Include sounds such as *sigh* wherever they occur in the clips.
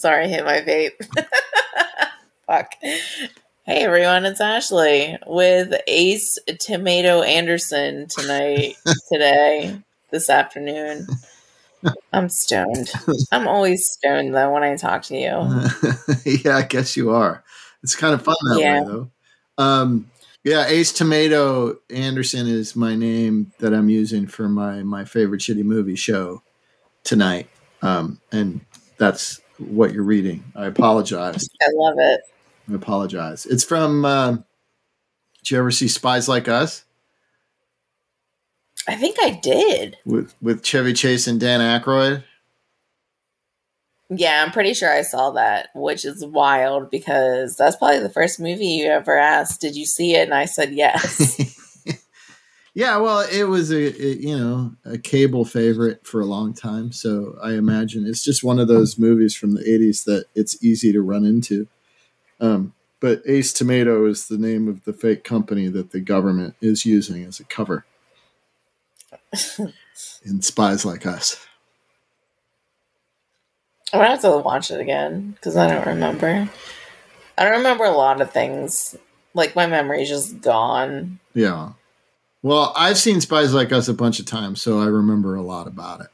Sorry, I hit my vape. *laughs* Fuck. Hey everyone, it's Ashley with Ace Tomato Anderson tonight, *laughs* today, this afternoon. I'm stoned. I'm always stoned though when I talk to you. *laughs* yeah, I guess you are. It's kind of fun that Yeah. way though. Um, yeah, Ace Tomato Anderson is my name that I'm using for my my favorite shitty movie show tonight. Um, and that's what you're reading. I apologize. I love it. I apologize. It's from. Um, did you ever see Spies Like Us I think I did. with with Chevy Chase and Dan Aykroyd? Yeah, I'm pretty sure I saw that, which is wild because that's probably the first movie you ever asked, Did you see it? And I said yes. *laughs* yeah, well, it was a, a you know a cable favorite for a long time, so I imagine it's just one of those movies from the '80s that it's easy to run into. Um, but Ace Tomato is the name of the fake company that the government is using as a cover *laughs* in Spies Like Us. I'm gonna have to watch it again because I don't remember. I don't remember a lot of things. Like my memory's just gone. Yeah. Well, I've seen Spies Like Us a bunch of times, so I remember a lot about it.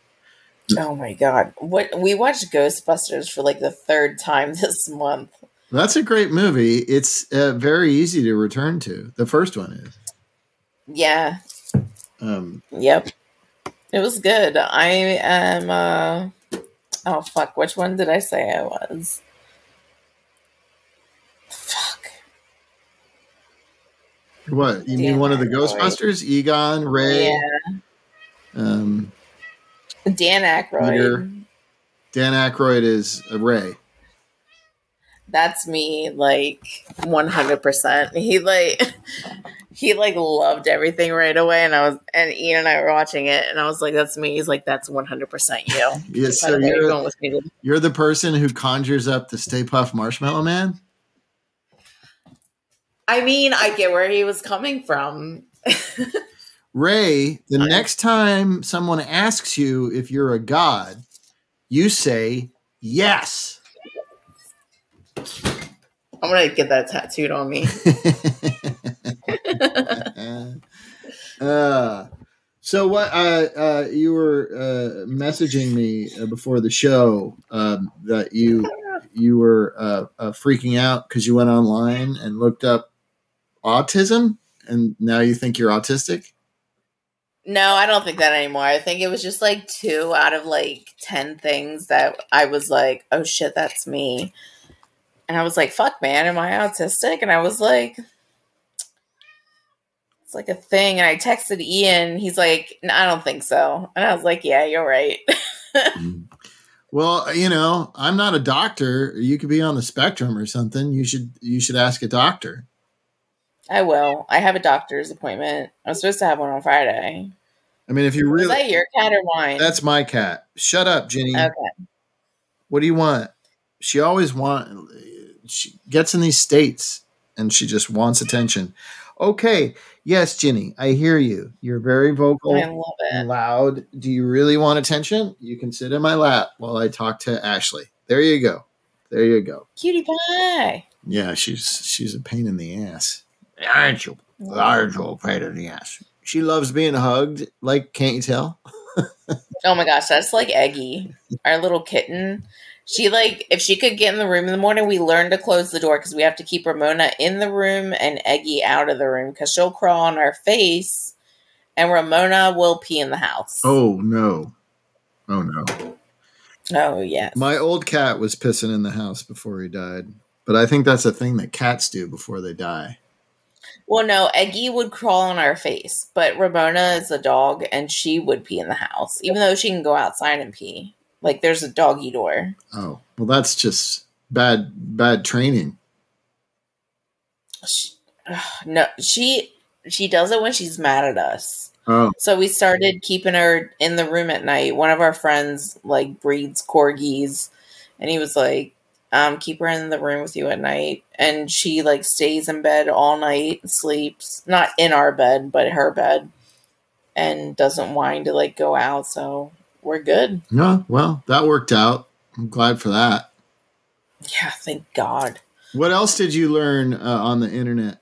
Oh my god! What we watched Ghostbusters for like the third time *laughs* this month. That's a great movie. It's uh, very easy to return to. The first one is. Yeah. Um, Yep. It was good. I am. uh Oh fuck! Which one did I say I was? Fuck. What you mean? One of the Aykroyd. Ghostbusters? Egon, Ray, Yeah. um, Dan Aykroyd. Peter. Dan Aykroyd is a Ray. That's me, like one hundred percent. He like *laughs* he like loved everything right away, and I was and Ian and I were watching it, and I was like, "That's me." He's like, "That's one hundred percent you." *laughs* Yes, so you're you're going with me you're the person who conjures up the Stay Puft Marshmallow Man. I mean, I get where he was coming from. *laughs* Ray, the next time someone asks you if you're a god, you say yes. I'm gonna get that tattooed on me. *laughs* uh, so what? Uh, uh, you were uh, messaging me uh, before the show um, that you you were uh, uh, freaking out because you went online and looked up autism, and now you think you're autistic. No, I don't think that anymore. I think it was just like two out of like 10 things that I was like, oh shit, that's me. And I was like, fuck, man, am I autistic? And I was like, it's like a thing. And I texted Ian. He's like, no, I don't think so. And I was like, yeah, you're right. *laughs* Mm-hmm. Well, you know, I'm not a doctor. You could be on the spectrum or something. You should you should ask a doctor. I will. I have a doctor's appointment. I'm supposed to have one on Friday. I mean, if you really that your cat or mine? That's my cat. Shut up, Ginny. okay. What do you want? She always want. She gets in these states and she just wants attention. Okay, yes, Ginny, I hear you. You're very vocal I love and loud. Do you really want attention? You can sit in my lap while I talk to Ashley. There you go. There you go. Cutie pie. Yeah, she's she's a pain in the ass. Aren't you? Aren't you a pain in the ass? She loves being hugged. Like, can't you tell? Oh my gosh, that's like Eggy, our little kitten. She like if she could get in the room in the morning, we learn to close the door because we have to keep Ramona in the room and Eggy out of the room because she'll crawl on our face, and Ramona will pee in the house. Oh no. Oh no. oh yes. My old cat was pissing in the house before he died. But I think that's a thing that cats do before they die. Well, no, Eggy would crawl on our face, but Ramona is a dog and she would pee in the house, even though she can go outside and pee. Like there's a doggy door. Oh, well, that's just bad, bad training. She, no, she she does it when she's mad at us. Oh, So we started keeping her in the room at night. One of our friends like breeds corgis, and he was like, um, "Keep her in the room with you at night." And she like stays in bed all night, sleeps not in our bed, but her bed, and doesn't whine to like go out. So we're good. no, well, that worked out. I'm glad for that. Yeah, thank God. What else did you learn uh, on the internet?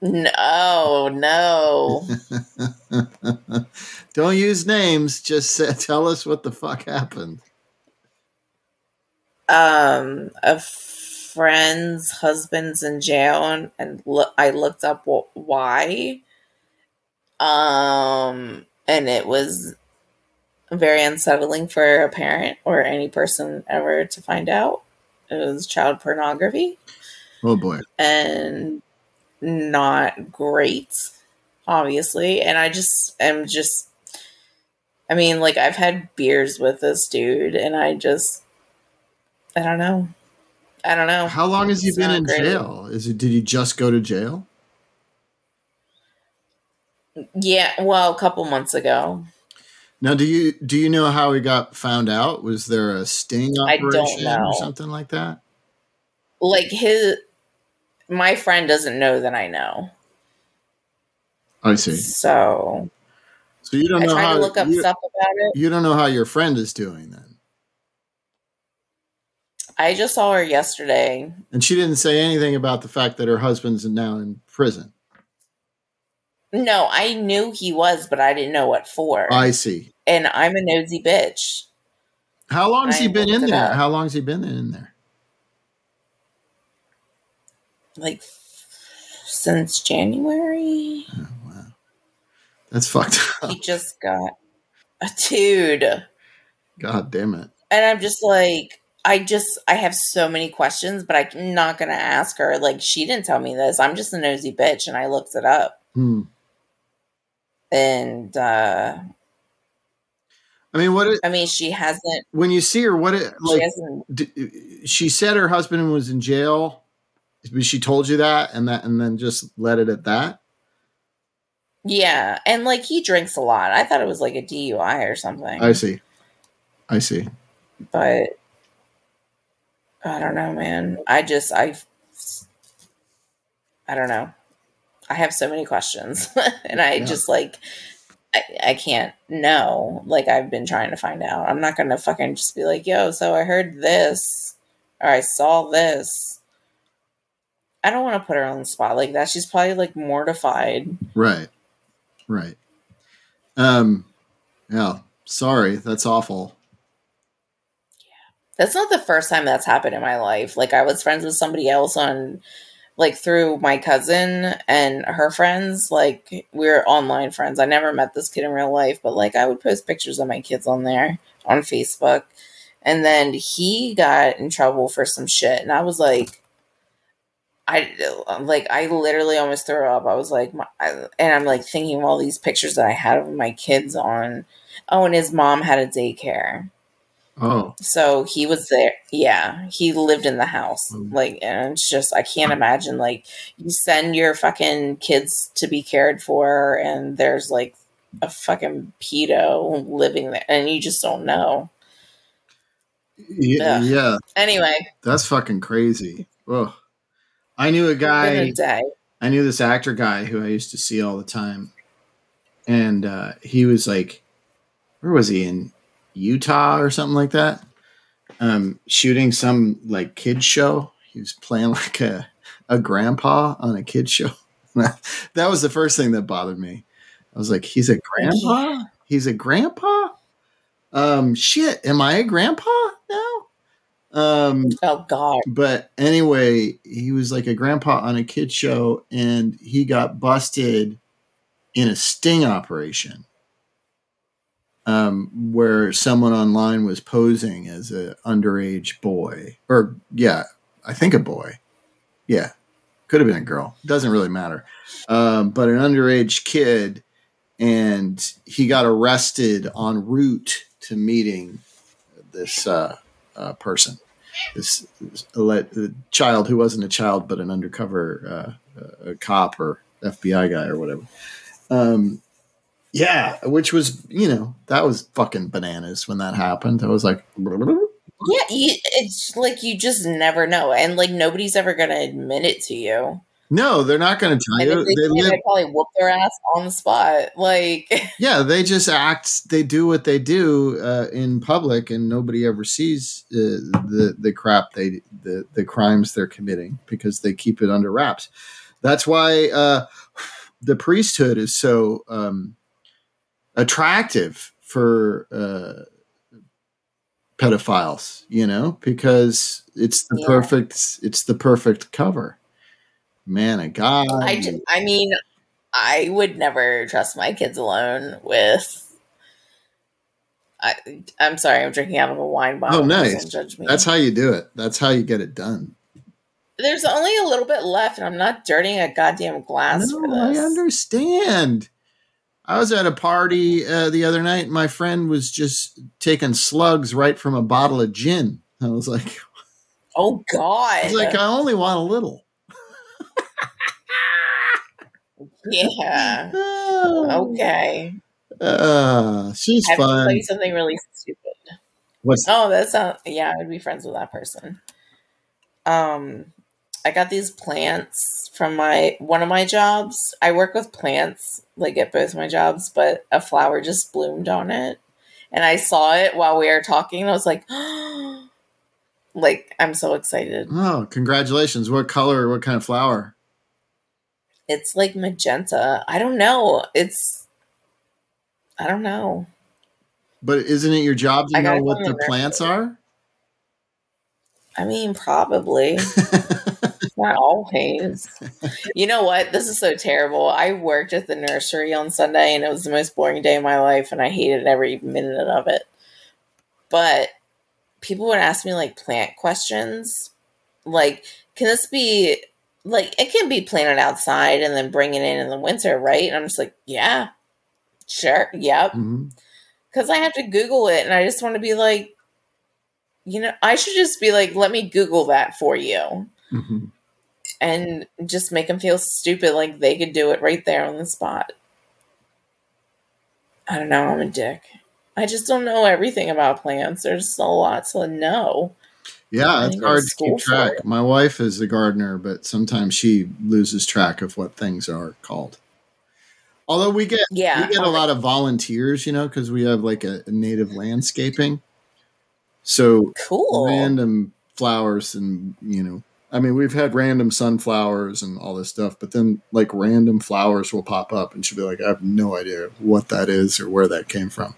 No, no. *laughs* Don't use names. Just tell us what the fuck happened. Um, a friend's husband's in jail, and, and lo- I looked up wh- why. Um, and it was very unsettling for a parent or any person ever to find out. It was child pornography Oh boy. and not great, obviously. And I just am just, I mean, like, I've had beers with this dude, and I just, I don't know. I don't know. How long has he It's been in great. jail? Is it? Did he just go to jail? Yeah, well, a couple months ago. Now, do you do you know how he got found out? Was there a sting operation or something like that? Like, his, my friend doesn't know that I know. I see. So So you don't I know how to look up you, stuff about it. you don't know how your friend is doing then, I just saw her yesterday. and she didn't say anything about the fact that her husband's now in prison. No, I knew he was, but I didn't know what for. I see. and I'm a nosy bitch. How long has I he been in there? up. How long has he been in there? Like since January, Oh, wow, that's fucked up. he just got a dude. God damn it. And I'm just like, I just, I have so many questions, but I'm not going to ask her. Like, she didn't tell me this. I'm just a nosy bitch. And I looked it up. Hmm. And, uh, I mean, what? I mean, she hasn't, when you see her, what? It, she like, hasn't, d- she said her husband was in jail. She told you that, and that, and then just let it at that. yeah. And like, he drinks a lot. I thought it was like a DUI or something. I see. I see. but I don't know, man. I just I I don't know. I have so many questions, *laughs* and I Yeah. just like I, I can't know. Like I've been trying to find out. I'm not gonna fucking just be like, yo. So I heard this, or I saw this. I don't want to put her on the spot like that. She's probably like mortified. Right. Right. Um. Yeah. Sorry. That's awful. That's not the first time that's happened in my life. Like I was friends with somebody else on like through my cousin and her friends. Like we were online friends. I never met this kid in real life, but like I would post pictures of my kids on there on Facebook. And then he got in trouble for some shit and I was like I like I literally almost threw up. I was like my, I, and I'm like thinking of all these pictures that I had of my kids on Oh, and his mom had a daycare. Oh. So he was there. Yeah, he lived in the house. Mm. Like, and it's just I can't imagine. Like, you send your fucking kids to be cared for, and there's like a fucking pedo living there, and you just don't know. Yeah. Yeah. Anyway, That's fucking crazy. Ugh. I knew a guy. a. I knew this actor guy who I used to see all the time, and uh, he was like, where was he in Utah or something like that? Um, shooting some like kid show. He was playing *laughs* like a a grandpa on a kid show. *laughs* that was the first thing that bothered me. I was like, he's a grandpa. He's a grandpa. Um, shit. Am I a grandpa now? Um, Oh God, but anyway, he was like a grandpa on a kid show, and he got busted in a sting operation, um, where someone online was posing as a underage boy, or yeah, I think a boy, yeah, could have been a girl, doesn't really matter, um, but an underage kid, and he got arrested en route to meeting this uh, uh, person. This, this ele- child who wasn't a child but an undercover uh, a cop or FBI guy or whatever. Um, yeah, which was you know that was fucking bananas when that happened. I was like, yeah, you, it's like you just never know, and like nobody's ever gonna admit it to you. No, they're not going to tell And you. they, They live they probably whoop their ass on the spot. Like, *laughs* yeah they just act they do what they do uh, in public and nobody ever sees uh, the the crap they the the crimes they're committing because they keep it under wraps that's why uh, *sighs* the priesthood is so um, attractive for uh, pedophiles you know because it's the Yeah. perfect it's the perfect cover man of god I just, I mean, I would never trust my kids alone with. I, I'm sorry, I'm drinking out of a wine bottle. Oh, nice. Judge me. that's how you do it that's how you get it done There's only a little bit left, and I'm not dirtying a goddamn glass for No, I understand. I was at a party uh, the other night. And my friend was just taking slugs right from a bottle of gin. I was like, Oh God! I was like, I only want a little. yeah. Oh, *laughs* Okay. Uh, she's I have to tell fun. you something really stupid. What's Oh, that sounds. Yeah, I would be friends with that person. Um, I got these plants from my one of my jobs. I work with plants like at both my jobs, but a flower just bloomed on it, and I saw it while we were talking. And I was like, *gasps* like I'm so excited. oh, congratulations! What color? What kind of flower? It's like magenta. I don't know. It's I don't know. But isn't it your job to I know what go in the the plants are? I mean, probably. *laughs* Not always. *laughs* You know what? This is so terrible. I worked at the nursery on Sunday and it was the most boring day of my life and I hated every minute of it. But people would ask me like plant questions. Like, can this be like it can be planted outside and then bring it in in the winter, right? And I'm just like, yeah, sure, yep. Because I have to Google it and I just want to be like, you know, I should just be like, let me Google that for you Mhm. And just make them feel stupid like they could do it right there on the spot. I don't know, I'm a dick. I just don't know everything about plants. There's a lot to know. Yeah, it's didn't go to hard to keep track. My wife is a gardener, but sometimes she loses track of what things are called. Although we get Yeah. we get a lot of volunteers, you know, because we have like a, a native landscaping. So Cool. random flowers and you know, I mean, we've had random sunflowers and all this stuff, but then like random flowers will pop up, and she'll be like, "I have no idea what that is or where that came from."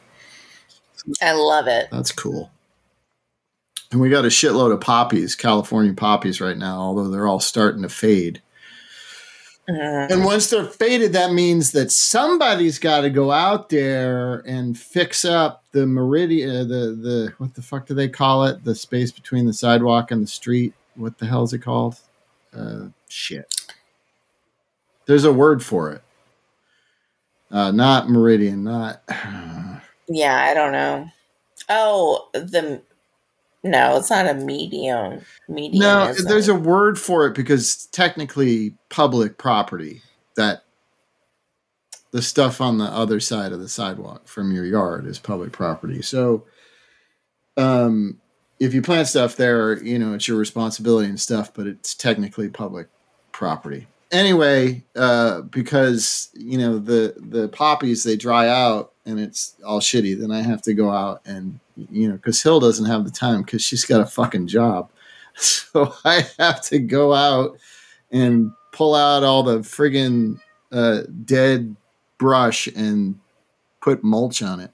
I love it. That's cool. And we got a shitload of poppies, California poppies right now, although they're all starting to fade. Mhm. And once they're faded, that means that somebody's got to go out there and fix up the meridian, uh, the the what the fuck do they call it? The space between the sidewalk and the street. What the hell is it called? Uh, shit. There's a word for it. Uh, not meridian, not. *sighs* Yeah, I don't know. Oh, the no, it's not a medium. Medium. No, there's a word for it because technically public property that the stuff on the other side of the sidewalk from your yard is public property. So um if you plant stuff there, you know, it's your responsibility and stuff, but it's technically public property. Anyway, uh because you know the the poppies they dry out and it's all shitty, then I have to go out and you know, cuz Hill doesn't have the time cuz she's got a fucking job. *laughs* So I have to go out and pull out all the friggin' uh, dead brush and put mulch on it.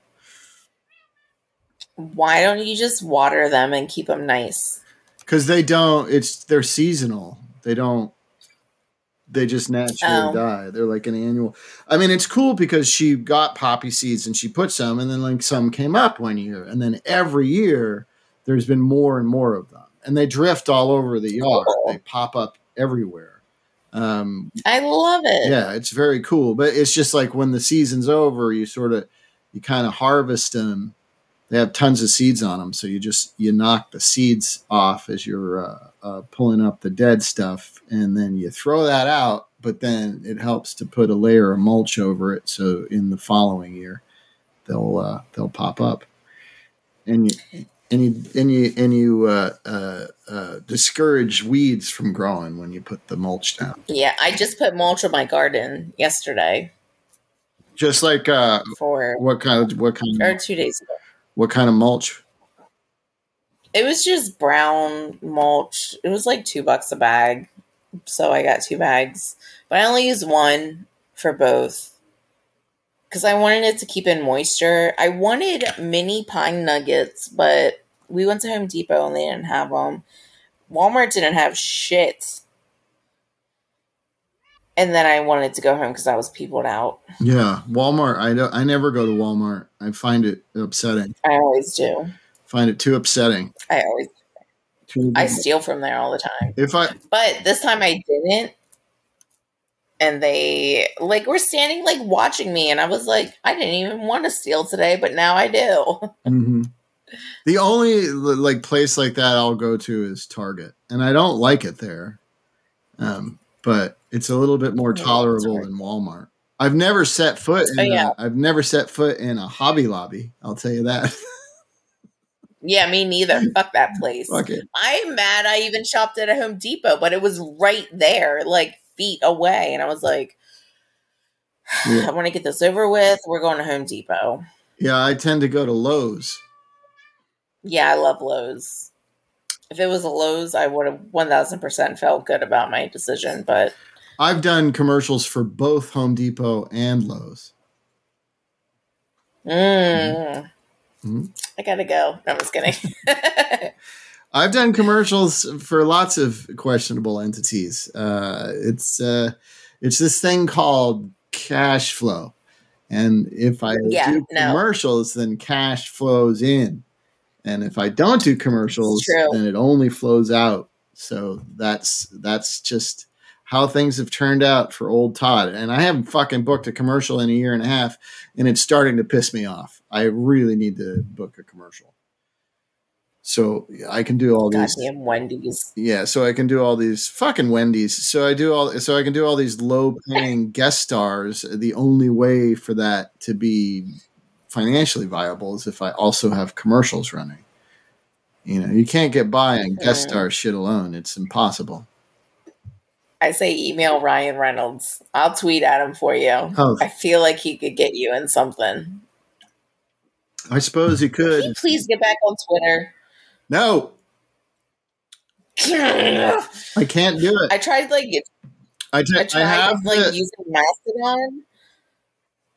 Why don't you just water them and keep them nice? Because they don't, it's, they're seasonal. They don't, they just naturally Oh. die. They're like an annual. I mean, it's cool because she got poppy seeds and she put some, and then like some came up one year. And then every year there's been more and more of them. And they drift all over the yard, they pop up everywhere. Um, I love it. yeah it's very cool but it's just like when the season's over you sort of you kind of harvest them they have tons of seeds on them so you just you knock the seeds off as you're uh, uh, pulling up the dead stuff and then you throw that out but then it helps to put a layer of mulch over it so in the following year they'll uh, they'll pop up and you and you and you and you uh, uh, uh, discourage weeds from growing when you put the mulch down. Yeah, I just put mulch on my garden yesterday Just like uh, for what kind of what kind or of, two days ago. What kind of mulch? It was just brown mulch. It was like two bucks a bag. So I got two bags. But I only used one for both. Because I wanted it to keep in moisture. I wanted mini pine nuggets, but we went to Home Depot and they didn't have them. Walmart didn't have shit. And then I wanted to go home because I was peopled out. Yeah, Walmart. I don't. I never go to Walmart. I find it upsetting. I always do. Find it too upsetting. I always Too, I steal from there all the time. if I But this time I didn't. And they like were standing like watching me and I was like, I didn't even want to steal today, but now I do. *laughs* Mhm. The only like place like that I'll go to is Target, and I don't like it there. Um, but it's a little bit more tolerable than Walmart. I've never set foot oh, in. Oh, yeah. a, I've never set foot in a Hobby Lobby. I'll tell you that. *laughs* Yeah, me neither. Fuck that place. Fuck it. I'm mad I even shopped at a Home Depot, but it was right there, like feet away. And I was like, *sighs* Yeah. I want to get this over with. We're going to Home Depot. Yeah, I tend to go to Lowe's. Yeah, I love Lowe's. If it was a Lowe's, I would have 1000% felt good about my decision, but I've done commercials for both Home Depot and Lowe's. mm, Mhm. I gotta go. No, I'm just kidding. *laughs* I've done commercials for lots of questionable entities. Uh, it's uh, it's this thing called cash flow, and if I Yeah, do no. commercials, then cash flows in, and if I don't do commercials, then it only flows out. So that's that's just how things have turned out for old Todd. And I haven't fucking booked a commercial in a year and a half, and it's starting to piss me off. I really need to book a commercial. So I can do all these Goddamn Wendy's. yeah, so I can do all these fucking Wendy's. So I do all so I can do all these low paying *laughs* guest stars. The only way for that to be financially viable is if I also have commercials running. You know, you can't get by on guest Mhm. star shit alone. It's impossible. I say email Ryan Reynolds. I'll tweet at him for you. Oh, I feel like he could get you in something. I suppose Can could. you please get back on Twitter? No, *sighs* I can't do it. I tried like I, t- I I tried I have like the- using Mastodon.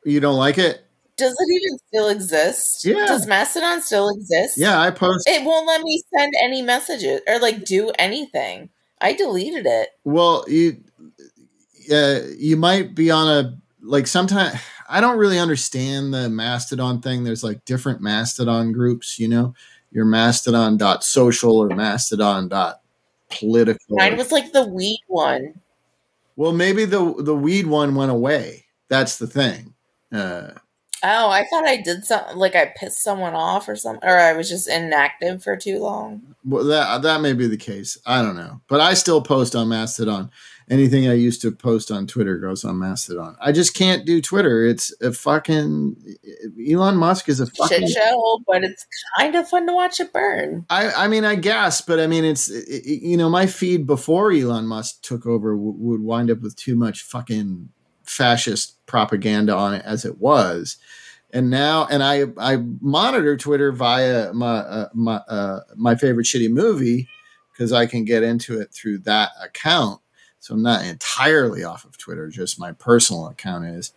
you don't like it? Does it even still exist? Yeah. Does Mastodon still exist? Yeah, I post. It won't let me send any messages or like do anything. I deleted it. Well, you uh, you might be on a like sometimes I don't really understand the Mastodon thing. There's like different Mastodon groups, you know, your Mastodon dot social or Mastodon dot political. Mine was like the weed one. well, maybe the the weed one went away. That's the thing. Uh, Oh, I thought I did something like I pissed someone off or something, or I was just inactive for too long. well, that that may be the case. I don't know, but I still post on Mastodon. Anything I used to post on Twitter goes on Mastodon. I just can't do Twitter. It's a fucking Elon Musk is a fucking Shit show, but it's kind of fun to watch it burn. I, I mean, I guess, but I mean, it's it, you know, my feed before Elon Musk took over w- would wind up with too much fucking fascist propaganda on it as it was, and now, and I I monitor Twitter via my uh, my uh, my favorite shitty movie because I can get into it through that account, so I'm not entirely off of Twitter. Just my personal account is.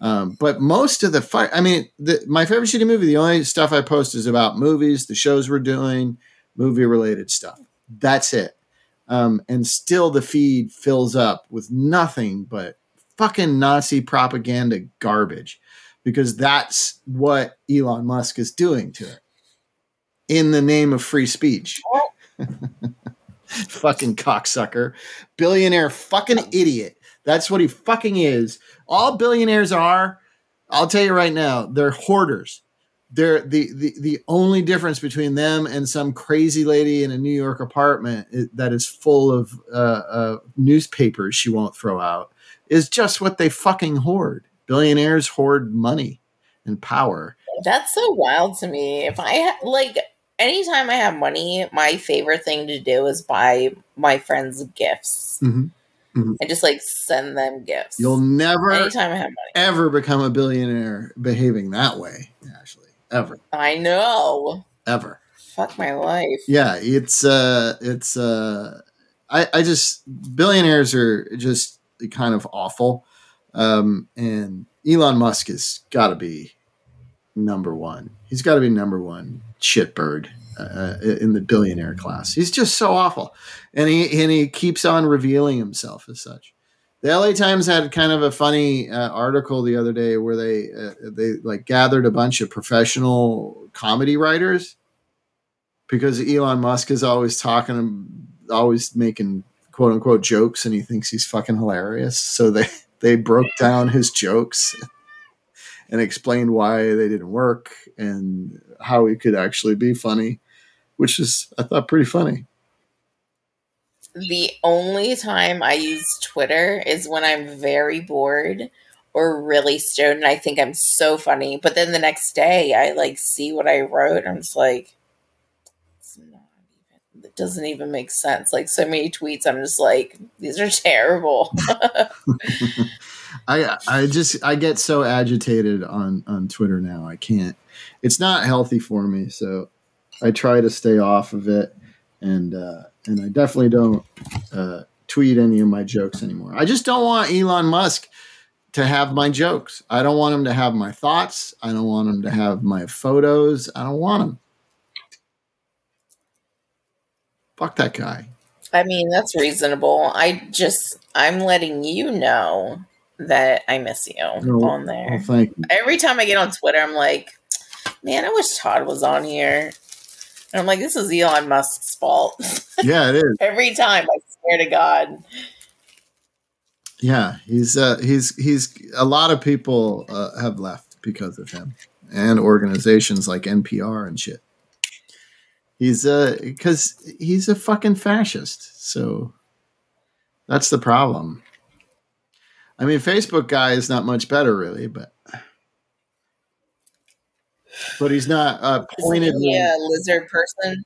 Um, but most of the fight, I mean, the, my favorite shitty movie, the only stuff I post is about movies, the shows we're doing, movie related stuff. That's it. Um, and still the feed fills up with nothing but fucking Nazi propaganda garbage because that's what Elon Musk is doing to it in the name of free speech. *laughs* fucking cocksucker. Billionaire fucking idiot. That's what he fucking is. All billionaires are, I'll tell you right now, they're hoarders. They're the, the the only difference between them and some crazy lady in a New York apartment that is full of uh, uh, newspapers she won't throw out is just what they fucking hoard. Billionaires hoard money and power. That's so wild to me. If I ha- like, anytime I have money, my favorite thing to do is buy my friends gifts. Mhm. I just like send them gifts. You'll never anytime I have money. ever become a billionaire behaving that way, Ashley. Ever. I know. Ever. Fuck my life. Yeah, it's uh it's uh I I just billionaires are just kind of awful. Um and Elon Musk has got to be number 1. He's got to be number 1 shitbird uh, in the billionaire class. He's just so awful. And he and he keeps on revealing himself as such. The LA Times had kind of a funny uh, article the other day where they uh, they like gathered a bunch of professional comedy writers because Elon Musk is always talking, always making quote unquote jokes, and he thinks he's fucking hilarious. So they *laughs* they broke down his jokes *laughs* and explained why they didn't work and how he could actually be funny, which is I thought pretty funny. The only time I use Twitter is when I'm very bored or really stoned and I think I'm so funny. But then the next day I like see what I wrote. I'm just like, doesn't even make sense. Like so many tweets, I'm just like, these are terrible. *laughs* I I just I get so agitated on on Twitter now. I can't. It's not healthy for me, so I try to stay off of it, and uh, and I definitely don't uh, tweet any of my jokes anymore. I just don't want Elon Musk to have my jokes. I don't want him to have my thoughts. I don't want him to have my photos. I don't want him. Fuck that guy. I mean, that's reasonable. I just, I'm letting you know that I miss you Oh, on there. Oh, thank you. Every time I get on Twitter, I'm like, man, I wish Todd was on here. And I'm like, this is Elon Musk's fault. *laughs* Yeah, it is. Every time, I swear to God. Yeah, he's uh, he's he's a lot of people uh, have left because of him, and organizations like NPR and shit. He's uh because he's a fucking fascist, so that's the problem. I mean, Facebook guy is not much better, really, but but he's not uh, pointed. A lizard person?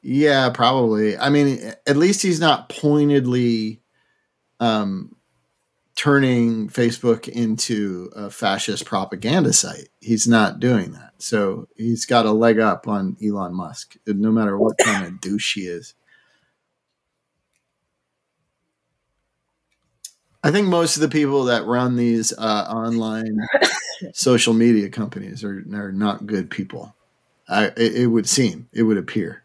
Yeah, probably. I mean, at least he's not pointedly um, turning Facebook into a fascist propaganda site. He's not doing that. So he's got a leg up on Elon Musk, no matter what kind of douche he is. I think most of the people that run these uh, online *laughs* social media companies are, are not good people. I, it, it would seem, it would appear.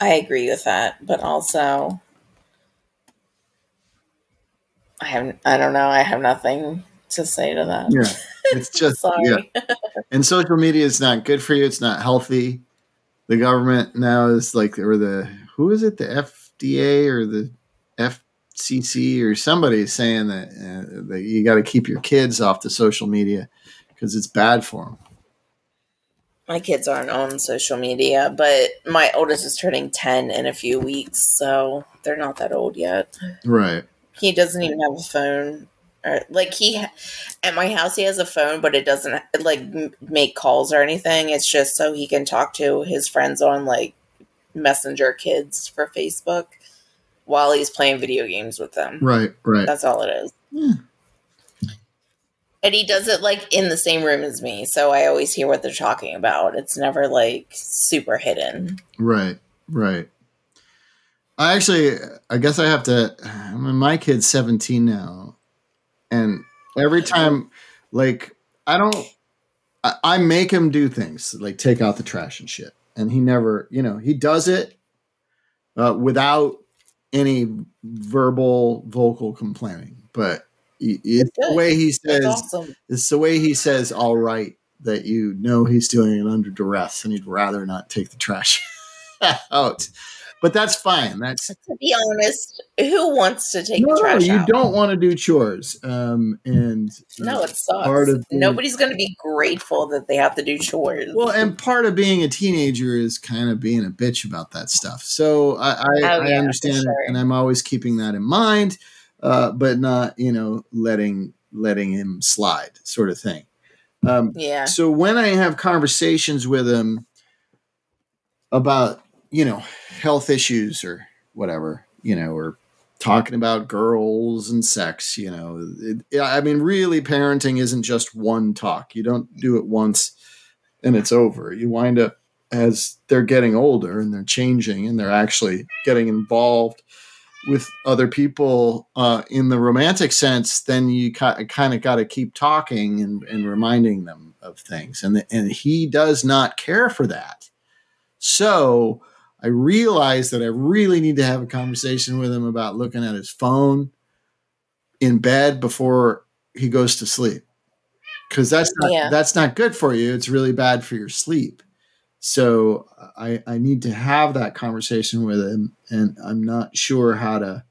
I agree with that, but also, I have, I don't know, I have nothing to say to that. Yeah. It's *laughs* just, Sorry. yeah. And social media is not good for you. It's not healthy. The government now is like, or the, who is it? The FDA or the FCC or somebody is saying that, uh, that you got to keep your kids off the social media because it's bad for them. My kids aren't on social media, but my oldest is turning 10 in a few weeks, so they're not that old yet. Right. He doesn't even have a phone. Or, like he at my house he has a phone but it doesn't like m- make calls or anything it's just so he can talk to his friends on like messenger kids for facebook while he's playing video games with them Right. Right. that's all it is Yeah. and he does it like in the same room as me so i always hear what they're talking about it's never like super hidden Right, right. I actually, I guess I have to. I mean, my kid's 17 now, and every time, like, I don't, I, I make him do things like take out the trash and shit, and he never, you know, he does it uh, without any verbal, vocal complaining, but he- it's the way he says awesome. it's the way he says all right that you know he's doing it under duress and he'd rather not take the trash *laughs* out. But that's fine. That's to be honest who wants to take no, trash you out don't want to do chores. Um, and no it sucks part of being- nobody's going to be grateful that they have to do chores well, and part of being a teenager is kind of being a bitch about that stuff. So I, I, Oh, I yeah, understand, sure. and I'm always keeping that in mind, uh, but not you know letting letting him slide, sort of thing. Um, Yeah. so when I have conversations with him about, you know, health issues or whatever, you know, or talking about girls and sex, you know, it, I mean, really, parenting isn't just one talk. You don't do it once and it's over. You wind up as they're getting older and they're changing and they're actually getting involved with other people uh, in the romantic sense, then you kind of got to keep talking and, and reminding them of things. And, and he does not care for that. So I realized that I really need to have a conversation with him about looking at his phone in bed before he goes to sleep. Cause that's not, Yeah. that's not good for you. It's really bad for your sleep. So I, I need to have that conversation with him and I'm not sure how to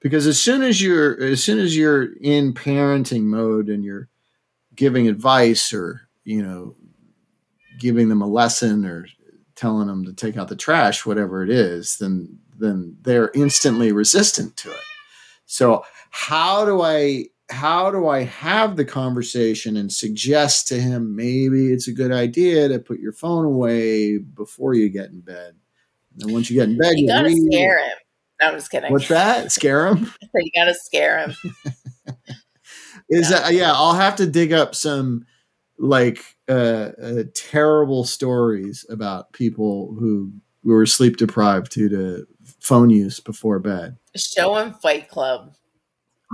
because as soon as you're as soon as you're in parenting mode and you're giving advice or you know giving them a lesson or telling them to take out the trash whatever it is then then they're instantly resistant to it so how do i how do i have the conversation and suggest to him maybe it's a good idea to put your phone away before you get in bed and then once you get in bed You you gotta read. scare him. No, I'm just kidding. what's that scare him *laughs* you gotta scare him. *laughs* is that yeah i'll have to dig up some like uh, uh terrible stories about people who were sleep deprived due to phone use before bed Show him Fight Club.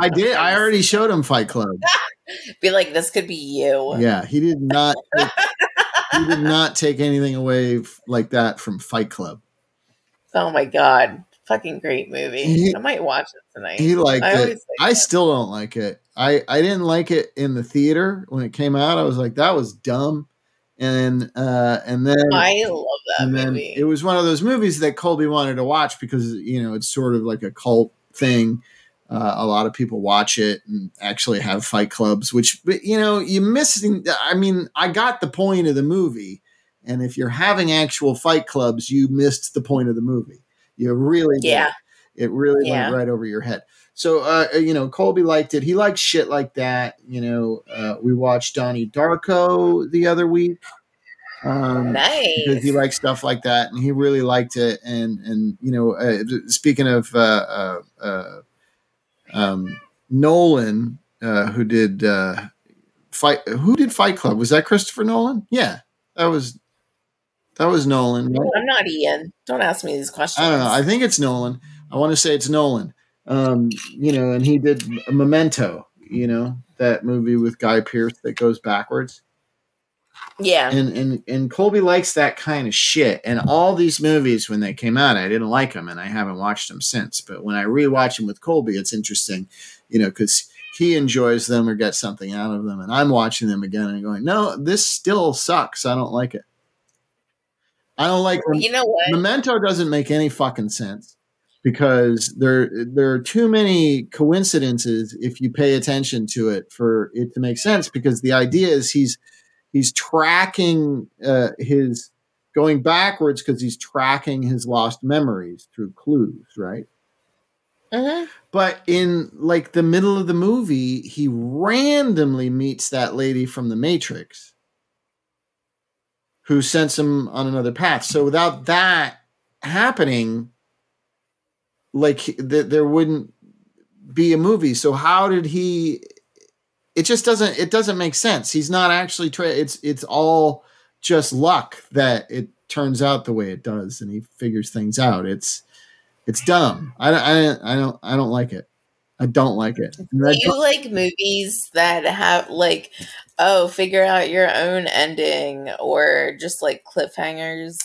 i did i already showed him fight club *laughs* Be like, this could be you. yeah he did not *laughs* take, he did not take anything away f- like that from fight club Oh my god. Fucking great movie. He- I might watch it tonight. he liked I it i still don't like it i i didn't like it in the theater when it came out i was like that was dumb and uh and then I love that movie. it was one of those movies that Colby wanted to watch because you know it's sort of like a cult thing. Uh, a lot of people watch it and actually have fight clubs, which but, you know you missing. I mean, I got the point of the movie, and if you're having actual fight clubs, you missed the point of the movie. You really did. Yeah. It really Yeah. went right over your head. So, uh, you know, Colby liked it. He likes shit like that. You know, uh, we watched Donnie Darko the other week. Um, nice. he likes stuff like that, and he really liked it. And and you know, uh, speaking of uh, uh, uh, um, Nolan, uh, who did uh, fight, who did Fight Club? Was that Christopher Nolan? Yeah, that was that was Nolan. right? I'm not Ian. Don't ask me these questions. I don't know. I think it's Nolan. I want to say it's Nolan. Um, you know, and he did Memento. You know that movie with Guy Pearce that goes backwards yeah. and and and Colby likes that kind of shit. And all these movies when they came out, I didn't like them, and I haven't watched them since. But when I rewatch them with Colby, it's interesting, you know, because he enjoys them or gets something out of them, and I'm watching them again and going, "No, this still sucks. I don't like it. I don't like." you know what? Memento doesn't make any fucking sense because there there are too many coincidences if you pay attention to it for it to make sense because the idea is he's he's tracking uh, his going backwards because he's tracking his lost memories through clues right Mhm. but in like the middle of the movie he randomly meets that lady from the matrix who sends him on another path so without that happening like th- there wouldn't be a movie. So how did he it just doesn't it doesn't make sense. He's not actually tra- it's it's all just luck that it turns out the way it does and he figures things out. It's it's dumb. I don't i, don't- I don't i don't like it. I don't like it. Do you like movies that have like, oh, figure out your own ending or just like cliffhangers?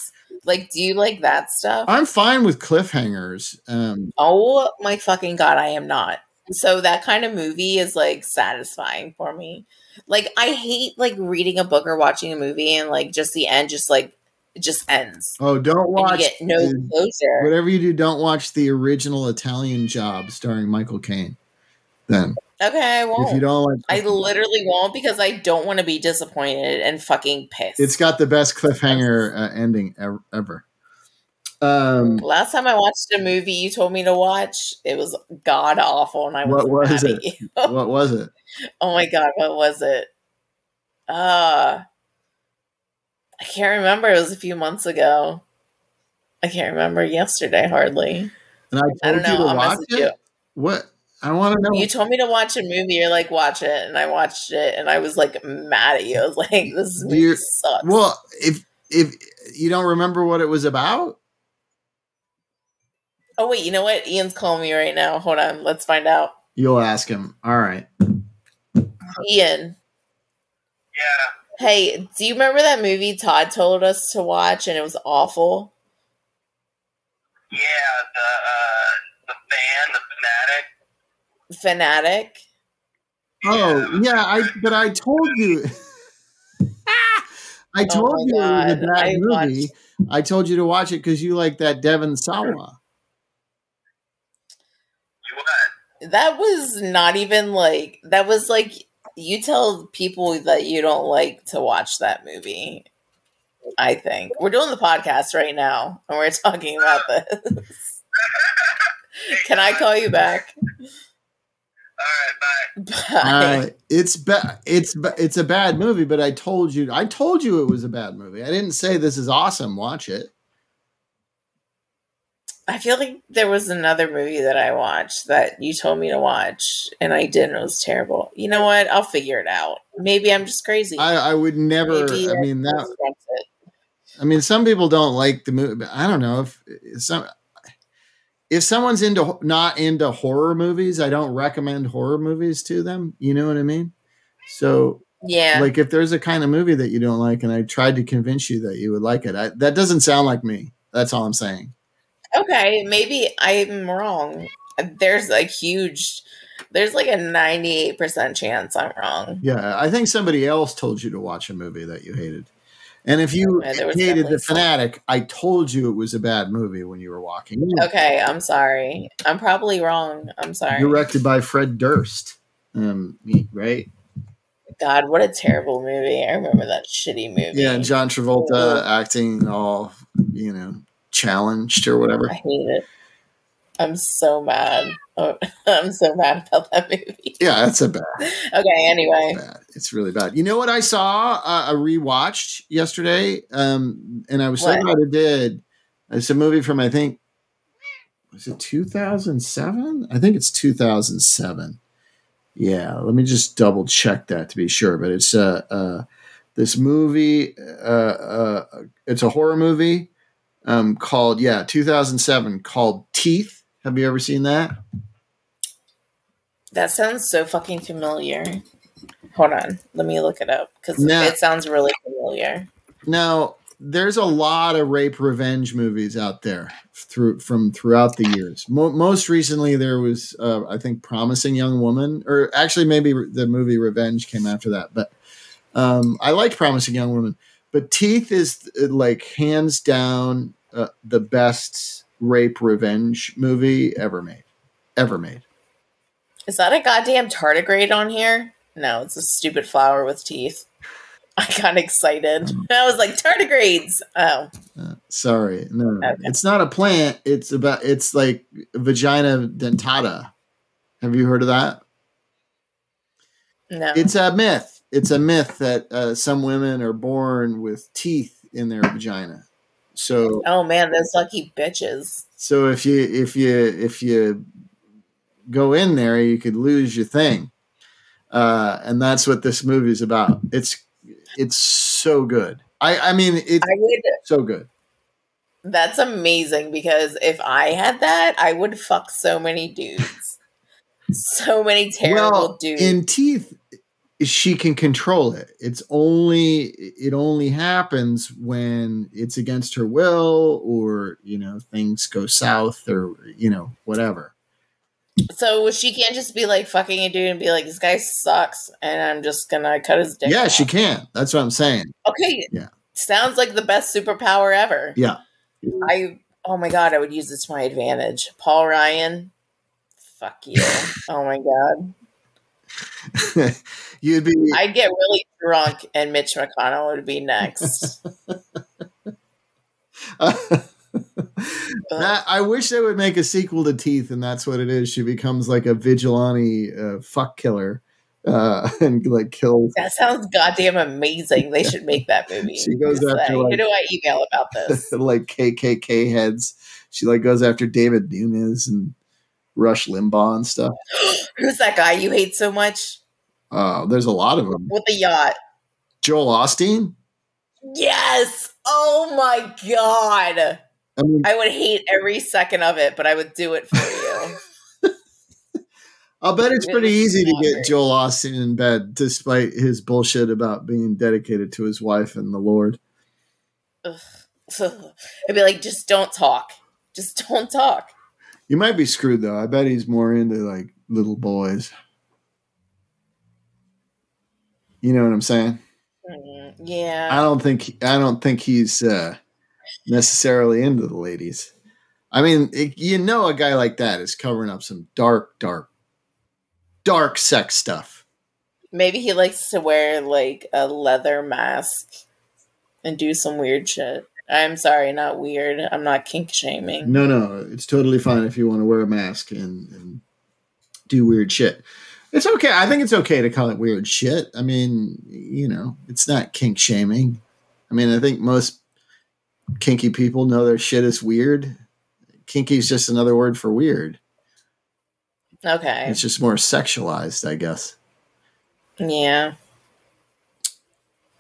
Like, do you like that stuff? i'm fine with cliffhangers um oh my fucking god, I am not. So that kind of movie is like satisfying for me. Like I hate like reading a book or watching a movie and like just the end just like it just ends. oh don't watch get no the- closure. whatever you do don't watch the original italian job starring michael caine then Okay, I if you won't. don't like I literally won't because I don't want to be disappointed and fucking pissed. It's got the best cliffhanger uh, ending ever. ever. Um, Last time I watched a movie you told me to watch, it was god awful, and I was What was it? what was it? oh my god, what was it? Uh I can't remember. It was a few months ago. I can't remember yesterday hardly. And I told I don't know. you to I'll watch it. you. What? I want to know. You told me to watch a movie. You're like, watch it, and I watched it, and I was like mad at you. I was like, *laughs* this movie You're- sucks. well, if if you don't remember what it was about, oh wait, you know what? Ian's calling me right now. Hold on, let's find out. you'll ask him. All right. Ian, Yeah. hey, do you remember that movie Todd told us to watch, and it was awful? Yeah, the uh, the fan, the fanatic. Fanatic. Oh yeah, I but I told you. *laughs* I Oh told my you it was a bad I movie. watched- I told you to watch it because you like that Devon Sawa. That was not even like that was like you tell people that you don't like to watch that movie. I think we're doing the podcast right now and we're talking about this. *laughs* Can I call you back? All right, bye. Bye. Uh, it's ba- it's ba- it's a bad movie, but I told you I told you it was a bad movie. I didn't say this is awesome. Watch it. I feel like there was another movie that I watched that you told me to watch and I didn't. It was terrible. You know what? I'll figure it out. Maybe I'm just crazy. I, I would never. Maybe I mean that. it. I mean, some people don't like the movie. But I don't know if some if someone's into not into horror movies, I don't recommend horror movies to them. You know what I mean? So, Yeah. like, if there's a kind of movie that you don't like, and I tried to convince you that you would like it, I, that doesn't sound like me. That's all I'm saying. Okay, maybe I'm wrong. There's a huge, there's like a 98% chance I'm wrong. Yeah, I think somebody else told you to watch a movie that you hated. And if you Yeah, hated The some- Fanatic, I told you it was a bad movie when you were walking. in. Okay, I'm sorry. I'm probably wrong. I'm sorry. Directed by Fred Durst. Um, right? God, what a terrible movie. I remember that shitty movie. Yeah, John Travolta acting all, you know, challenged or whatever. I hate it. I'm so mad. Oh, *laughs* I'm so mad about that movie. Yeah, that's a bad, *laughs* Okay, anyway. bad. It's really bad. You know what I saw? Uh, I rewatched yesterday, um, and I was so What? glad I did. It's a movie from I think was it 2007? I think it's 2007. Yeah, let me just double check that to be sure. But it's uh, uh this movie. Uh, uh, it's a horror movie um, called yeah 2007 called Teeth. Have you ever seen that? That sounds so fucking familiar. Hold on. Let me look it up because it sounds really familiar. Now, there's a lot of rape revenge movies out there through from throughout the years. Mo- most recently, there was, uh, I think, "Promising Young Woman," or actually, maybe the movie Revenge came after that. But um, I liked "Promising Young Woman." But Teeth is uh, like hands down uh, the best rape revenge movie ever made. Ever made. Is that a goddamn tardigrade on here? No, it's a stupid flower with teeth. *laughs* I got excited. I was like, tardigrades. Oh, Uh, sorry, no, Okay. it's not a plant. It's about it's like vagina dentata. Have you heard of that? no. It's a myth. It's a myth that uh, some women are born with teeth in their vagina. So, oh man, those lucky bitches. so if you if you if you go in there, you could lose your thing, uh, and that's what this movie is about. It's it's so good. I I mean it's I would. so good. That's amazing because if I had that, I would fuck so many dudes. *laughs* so many terrible well, dudes. in teeth, she can control it. It's only it only happens when it's against her will, or you know things go south, or you know whatever. so she can't just be like fucking a dude and be like, this guy sucks, and I'm just gonna cut his dick. Yeah, off. she can. That's what I'm saying. Okay. Yeah. Sounds like the best superpower ever. Yeah. I oh my god, I would use this to my advantage. Paul Ryan. Fuck you. *laughs* oh my god. *laughs* You'd be I'd get really drunk and Mitch McConnell would be next. *laughs* that, I wish they would make a sequel to Teeth, and that's what it is. She becomes like a vigilante uh, fuck killer uh, *laughs* and like kills. That sounds goddamn amazing. They should make that movie. She goes after, like- Who do I email about this? like KKK heads. She like goes after Devin Nunes and Rush Limbaugh and stuff. *gasps* Who's that guy you hate so much Uh, there's a lot of them. with the yacht? Joel Osteen? Yes. Oh my god. I mean, I would hate every second of it, but I would do it for you. *laughs* I'll bet it's pretty easy to get Joel Osteen in bed, despite his bullshit about being dedicated to his wife and the Lord. Ugh. *laughs* I'd be like, just don't talk. Just don't talk. You might be screwed though. I bet he's more into like little boys. You know what I'm saying? Mm, I yeah. don't think I don't think he's uh, necessarily into the ladies. I mean, it, you know, a guy like that is covering up some dark, dark, dark sex stuff. Maybe he likes to wear like a leather mask and do some weird shit. I'm sorry, not weird. I'm not kink shaming. No, no, it's totally fine if you want to wear a mask and, and do weird shit. It's okay. I think it's okay to call it weird shit. I mean, you know, it's not kink shaming. I mean, I think most kinky people know their shit is weird. Kinky is just another word for weird. Okay. It's just more sexualized, I guess. Yeah.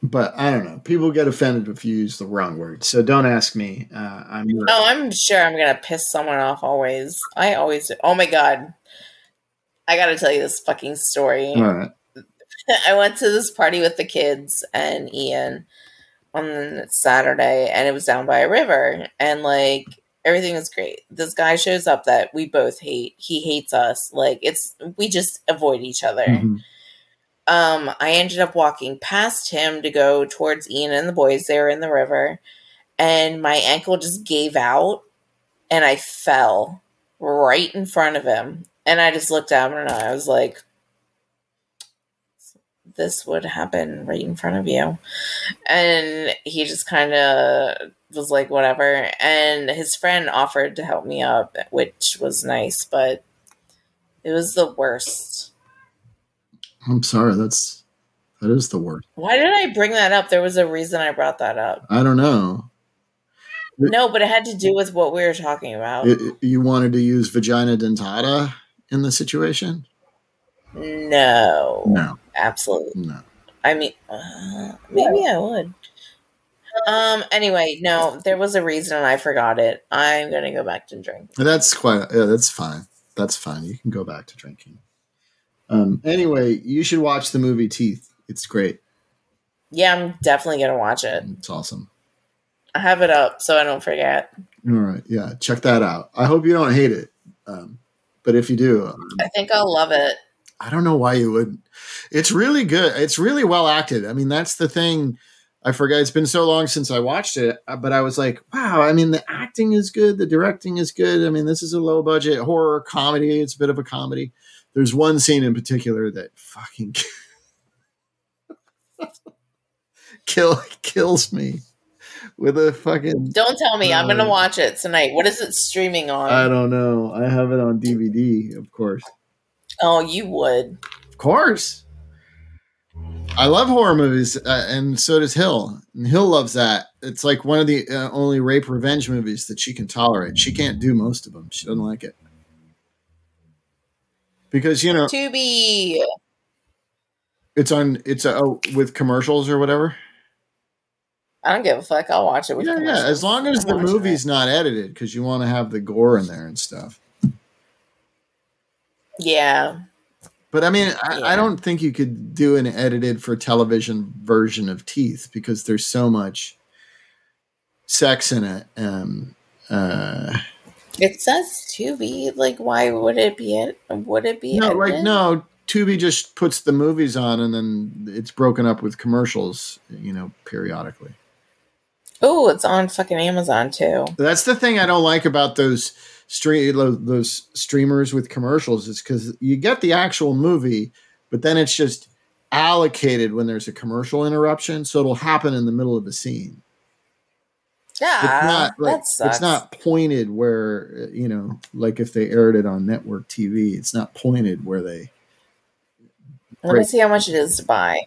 But I don't know. People get offended if you use the wrong word. So don't ask me. Uh, I'm Oh, I'm sure I'm gonna piss someone off always. I always do. Oh my god. I gotta tell you this fucking story. all right. *laughs* I went to this party with the kids and Ian on Saturday, and it was down by a river, and like everything was great. This guy shows up that we both hate. He hates us. Like it's we just avoid each other. Mhm. Um, I ended up walking past him to go towards Ian and the boys. They were in the river, and my ankle just gave out, and I fell right in front of him. And I just looked at him and I was like, "This would happen right in front of you," and he just kind of was like, "Whatever." And his friend offered to help me up, which was nice, but it was the worst. I'm sorry. That's that is the word. Why did I bring that up? There was a reason I brought that up. I don't know. No, but it had to do with what we were talking about. It- it- you wanted to use vagina dentata in the situation? no, No, absolutely. no. I mean, uh, maybe I would. Um. Anyway, no, there was a reason and I forgot it. I'm gonna go back to drink. That's quite. Yeah, that's fine. That's fine. You can go back to drinking. Um. Anyway, you should watch the movie Teeth. It's great. Yeah, I'm definitely gonna watch it. It's awesome. I have it up so I don't forget. All right. Yeah. Check that out. I hope you don't hate it. Um, but if you do, um, I think I'll love it. I don't know why you wouldn't. It's really good. It's really well acted. I mean, that's the thing. I forgot. It's been so long since I watched it, uh, but I was like, wow. I mean, the acting is good. The directing is good. I mean, this is a low budget horror comedy. It's a bit of a comedy. There's one scene in particular that fucking *laughs* kill kills me with a fucking. Don't tell me. I'm Uh, gonna watch it tonight. What is it streaming on? I don't know. I have it on DVD, of course. oh, you would. Of course. I love horror movies, uh, and so does Hill. And Hill loves that. It's like one of the uh, only rape revenge movies that she can tolerate. She can't do most of them. She doesn't like it because you know Tubi. it's on. It's uh, oh, with commercials or whatever. I don't give a fuck. I'll watch it with Yeah, yeah. As long as I'm the watching it. movie's not edited, because you want to have the gore in there and stuff. Yeah. But I mean, I, Yeah. I don't think you could do an edited for television version of Teeth because there's so much sex in it. Um, uh, It says Tubi. Like, why would it be it? Would it be? no, like no, Tubi just puts the movies on and then it's broken up with commercials, you know, periodically. Oh, it's on fucking Amazon too. That's the thing I don't like about those stream those streamers with commercials is because you get the actual movie, but then it's just allocated when there's a commercial interruption, so it'll happen in the middle of a scene. Yeah, it's not like that sucks. it's not pointed where you know, like if they aired it on network TV, it's not pointed where they Let me see how much it is to buy.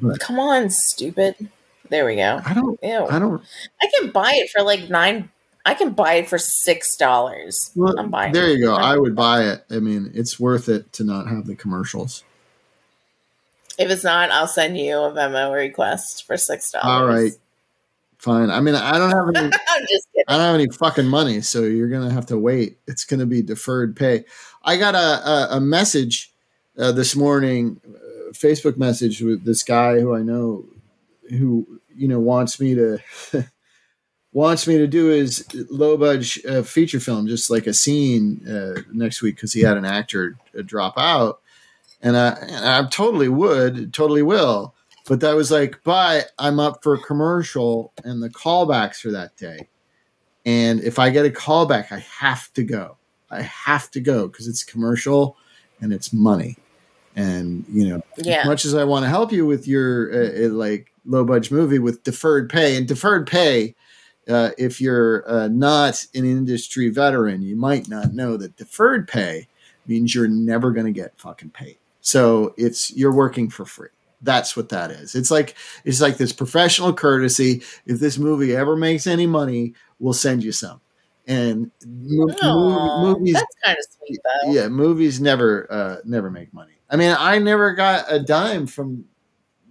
What? Come on, stupid. There we go. I don't. Ew. I don't. I can buy it for like nine. I can buy it for six dollars. Well, I'm buying. there it. you go. I would buy it. I mean, it's worth it to not have the commercials. If it's not, I'll send you a Venmo request for six dollars. All right. Fine. I mean, I don't have any. *laughs* I'm just kidding. I don't have any fucking money, so you're gonna have to wait. It's gonna be deferred pay. I got a a, a message uh, this morning, uh, Facebook message with this guy who I know, who you know wants me to *laughs* wants me to do his low budget uh, feature film, just like a scene uh, next week because he had an actor uh, drop out, and I and I totally would, totally will. But that was like, but I'm up for a commercial and the callbacks for that day. And if I get a callback, I have to go. I have to go because it's commercial and it's money. And you know, Yeah. as much as I want to help you with your uh, uh, like low budget movie with deferred pay and deferred pay, uh, if you're uh, not an industry veteran, you might not know that deferred pay means you're never going to get fucking paid. So it's you're working for free. That's what that is. It's like it's like this professional courtesy. If this movie ever makes any money, we'll send you some. And mo- Aw, mo- movies, That's kind of sweet though. yeah, movies never uh, never make money. I mean, I never got a dime from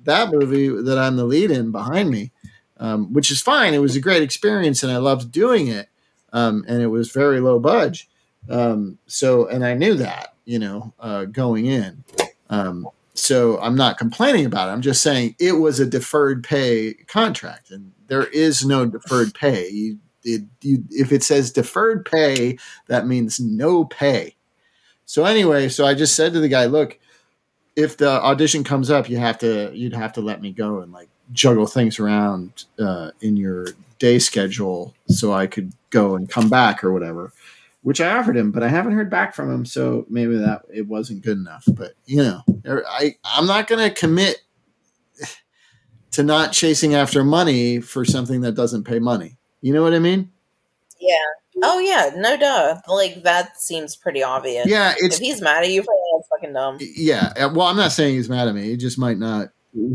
that movie that I'm the lead in behind me, um, which is fine. It was a great experience, and I loved doing it. Um, and it was very low budge. Um, so, and I knew that, you know, uh, going in. Um, so I'm not complaining about it. I'm just saying it was a deferred pay contract, and there is no deferred *laughs* pay. You, it, you, if it says deferred pay, that means no pay. So anyway, so I just said to the guy, "Look, if the audition comes up, you have to you'd have to let me go and like juggle things around uh, in your day schedule so I could go and come back or whatever." Which I offered him, but I haven't heard back from him, so maybe that it wasn't good enough. But you know, I I'm not going to commit to not chasing after money for something that doesn't pay money. You know what I mean? Yeah. Oh yeah, no duh. Like that seems pretty obvious. Yeah, it's If he's mad at you for that, that's fucking dumb. yeah. uh, Well, I'm not saying he's mad at me. He just might not.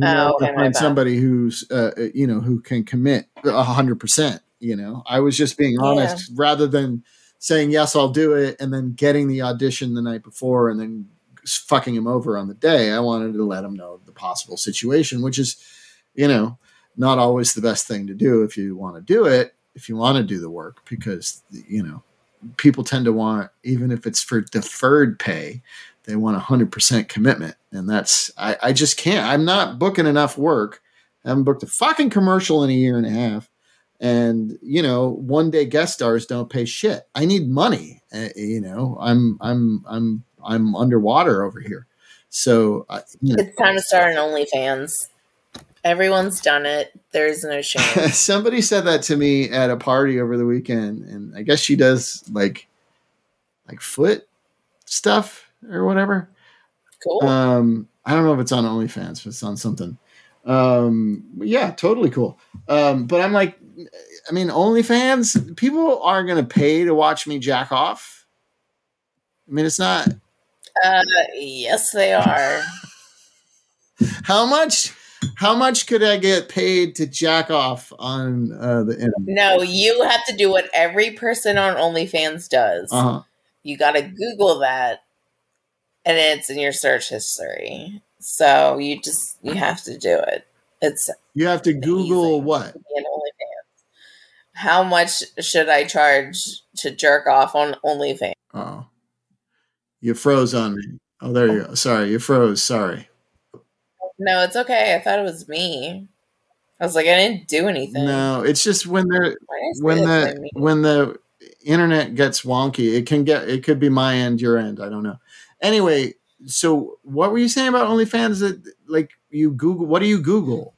Oh, okay, find somebody who's uh, uh, you know who can commit a hundred percent. You know, I was just being honest rather than saying yes, I'll do it, and then getting the audition the night before and then fucking him over on the day. I wanted to let him know the possible situation, which is, you know, not always the best thing to do if you want to do it, if you want to do the work, because you know people tend to want even if it's for deferred pay they want 100% commitment and that's I, I just can't i'm not booking enough work i haven't booked a fucking commercial in a year and a half and you know one day guest stars don't pay shit i need money uh, you know i'm i'm i'm i'm underwater over here so I, you know, It's time to start an OnlyFans. Everyone's done it. There's no shame. *laughs* somebody said that to me at a party over the weekend and i guess she does like like foot stuff or whatever Cool. Um, I don't know if it's on OnlyFans, but it's on something. Um, yeah, totally cool. Um, but I'm like, I mean, OnlyFans, people aren't going to pay to watch me jack off. I mean, it's not Uh, yes, they are. *laughs* how much. How much could I get paid to jack off on uh, the internet? No, you have to do what every person on OnlyFans does. Uh-huh. You got to Google that, and it's in your search history. So you just you have to do it. It's You have to Google what? an OnlyFans. How much should I charge to jerk off on OnlyFans? Oh, you froze on me. Oh, there you go. Sorry, you froze. Sorry. No, it's okay. I thought it was me. I was like, I didn't do anything. No, it's just when they're Why did I say when the when the internet gets wonky it can get it could be my end your end i don't know anyway so what were you saying about onlyfans that like you google what do you google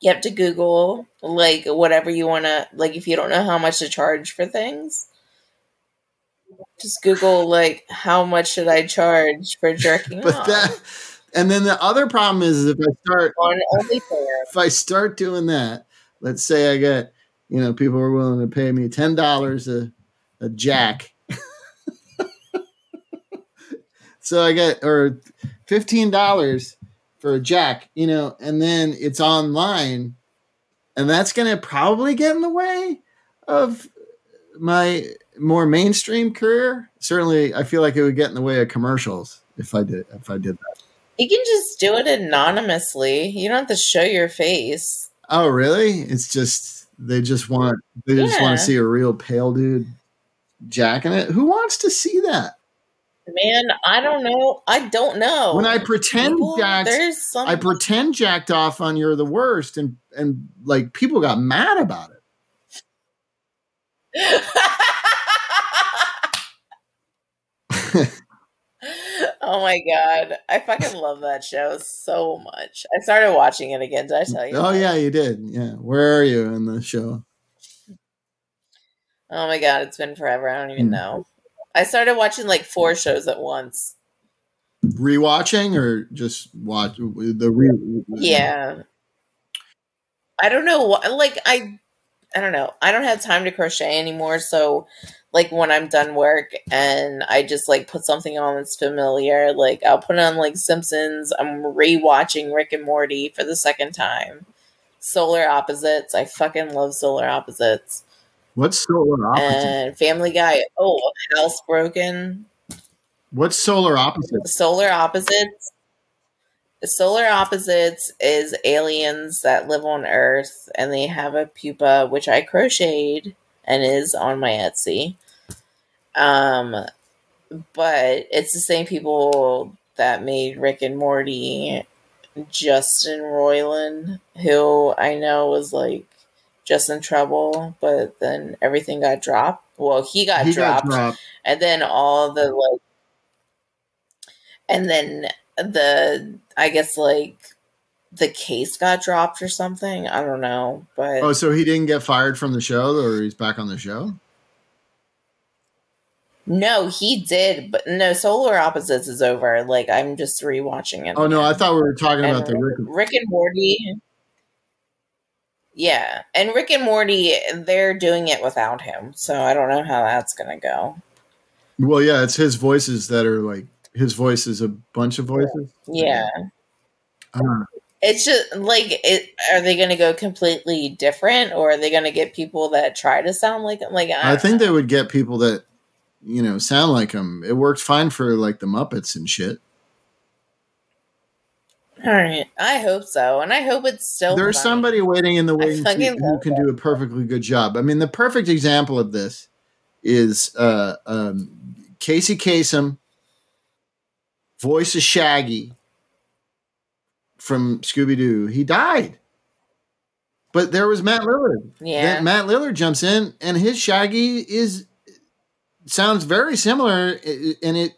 you have to Google like whatever you want to like if you don't know how much to charge for things. Just Google like how much should I charge for *laughs* jerking but off that and then the other problem is if i start if i start doing that let's say i get you know people are willing to pay me $10 a, a jack *laughs* So I get or fifteen dollars for a jack, you know, and then it's online, and that's gonna probably get in the way of my more mainstream career. Certainly, I feel like it would get in the way of commercials if I did if I did that. You can just do it anonymously. You don't have to show your face. Oh, really? It's just they just want they just want to see a real pale dude jacking it. Who wants to see that? Man, I don't know. I don't know. When I pretend People- jacked, there's some I pretend jacked off on you're the worst, and and like people got mad about it. *laughs* oh my god. I fucking love that show so much. I started watching it again. Did I tell you? Oh that? yeah, you did. Yeah, where are you in the show? Oh my god, it's been forever. I don't even Hmm. know. I started watching like four shows at once. Rewatching or just watch the re? Yeah. I don't know what like I I don't know. I don't have time to crochet anymore, so like when I'm done work and I just like put something on that's familiar, like I'll put on like Simpsons. I'm rewatching Rick and Morty for the second time. Solar Opposites. I fucking love Solar Opposites. What's solar opposite? And Family Guy. Oh, Housebroken. What's solar opposite? Solar Opposites. Solar Opposites is aliens that live on Earth and they have a pupa, which I crocheted and is on my Etsy. Um, but it's the same people that made Rick and Morty. Justin Roiland, who I know was like just in trouble, but then everything got dropped. Well, he got He dropped got dropped. and then all the like and then the i guess like the case got dropped or something i don't know but Oh, so he didn't get fired from the show, or he's back on the show? no he did but no solar opposites is over like i'm just rewatching it Oh no, I thought we were talking And about the Rick. rick and morty yeah and rick and morty they're doing it without him so i don't know how that's gonna go Well, yeah, it's his voices that are like his voice is a bunch of voices. yeah I. It's just like, it, are they going to go completely different, or are they going to get people that try to sound like him? like? I don't think know. they would get people that you know sound like him. It worked fine for like the Muppets and shit. All right, I hope so, and I hope it's still. There's funny. somebody waiting in the wings who, can do a perfectly good job. I mean, the perfect example of this is uh, um, Casey Kasem, voice of Shaggy from Scooby Doo. He died, but there was Matt Lillard. Yeah. Then Matt Lillard jumps in, and his Shaggy is sounds very similar, and it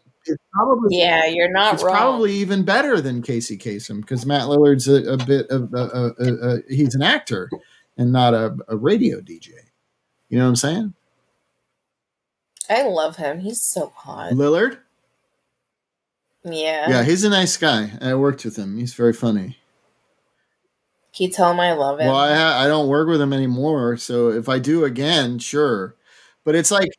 probably Yeah, you're not it's wrong. probably even better than Casey Kasem because Matt Lillard's a, a bit of a, a, he's an actor and not a, a radio DJ. You know what I'm saying? I love him. He's so hot. Lillard? Yeah. Yeah, he's a nice guy. I worked with him. He's very funny. Can you tell him I love him? Well, I ha- I don't work with him anymore, so if I do again, sure. But it's like.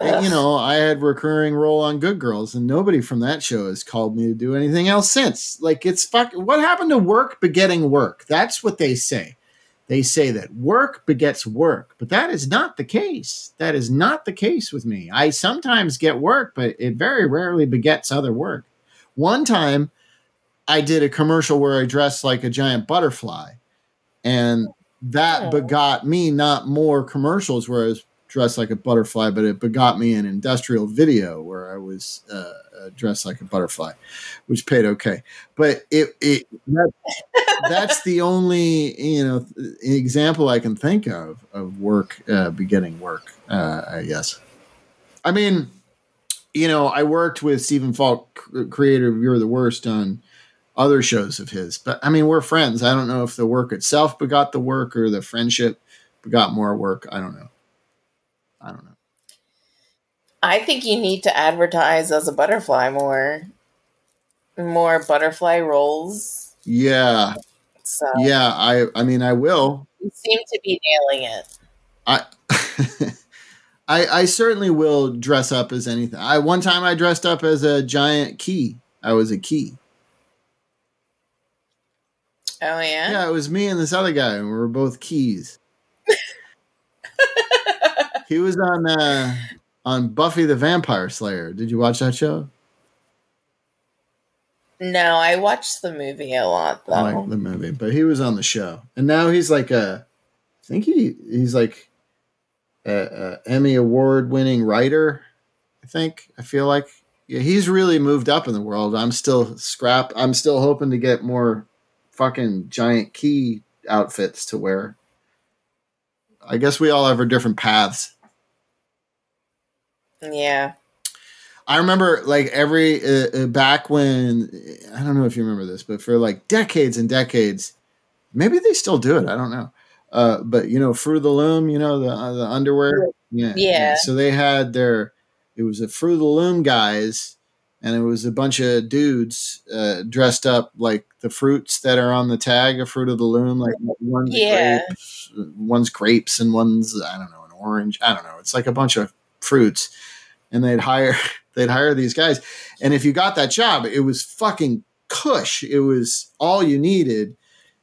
You know, I had recurring role on Good Girls, and nobody from that show has called me to do anything else since. Like it's fuck. What happened to work begetting work? That's what they say. They say that work begets work, but that is not the case. That is not the case with me. I sometimes get work, but it very rarely begets other work. One time, I did a commercial where I dressed like a giant butterfly, and that Oh. begot me not more commercials where I was dressed like a butterfly, but it begot me an industrial video where I was uh, uh, dressed like a butterfly, which paid okay. But it, it that, that's the only you know example I can think of of work uh, begetting work. Uh, I guess. I mean, you know, I worked with Stephen Falk, creator of You're the Worst, on other shows of his. But I mean, we're friends. I don't know if the work itself begot the work or the friendship begot more work. I don't know. I don't know. I think you need to advertise as a butterfly more. More butterfly roles. Yeah, So yeah. I I mean, I will. you seem to be nailing it. I. *laughs* I, I certainly will dress up as anything. I one time I dressed up as a giant key I was a key. Oh yeah. Yeah, it was me and this other guy, and we were both keys. *laughs* he was on uh, on Buffy the Vampire Slayer. Did you watch that show? No, I watched the movie a lot though. I like the movie, but he was on the show, and now he's like a, I think he he's like a, a Emmy award winning writer. I think I feel like yeah, he's really moved up in the world. I'm still scrap. I'm still hoping to get more fucking giant key outfits to wear. I guess we all have our different paths. yeah. I remember like every uh, uh, back when I don't know if you remember this, but for like decades and decades, maybe they still do it. I don't know. Uh, but you know, Fruit of the Loom, you know the uh, the underwear. Yeah, Yeah. So they had their. It was a Fruit of the Loom guys, and it was a bunch of dudes uh, dressed up like the fruits that are on the tag of Fruit of the Loom. Like one's Yeah. grapes, one's grapes, and one's I don't know an orange. I don't know. It's like a bunch of fruits, and they'd hire *laughs* they'd hire these guys, and if you got that job, it was fucking cush. It was all you needed.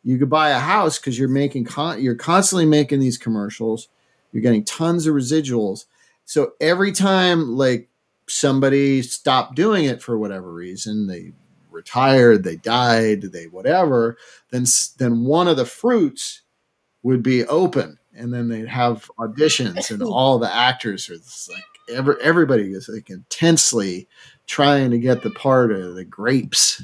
You could buy a house because you're making con- you're constantly making these commercials. You're getting tons of residuals. So every time like somebody stopped doing it for whatever reason, they retired, they died, they whatever, then then one of the fruits would be open and then they'd have auditions and all the actors are like every, everybody is like intensely trying to get the part of the grapes.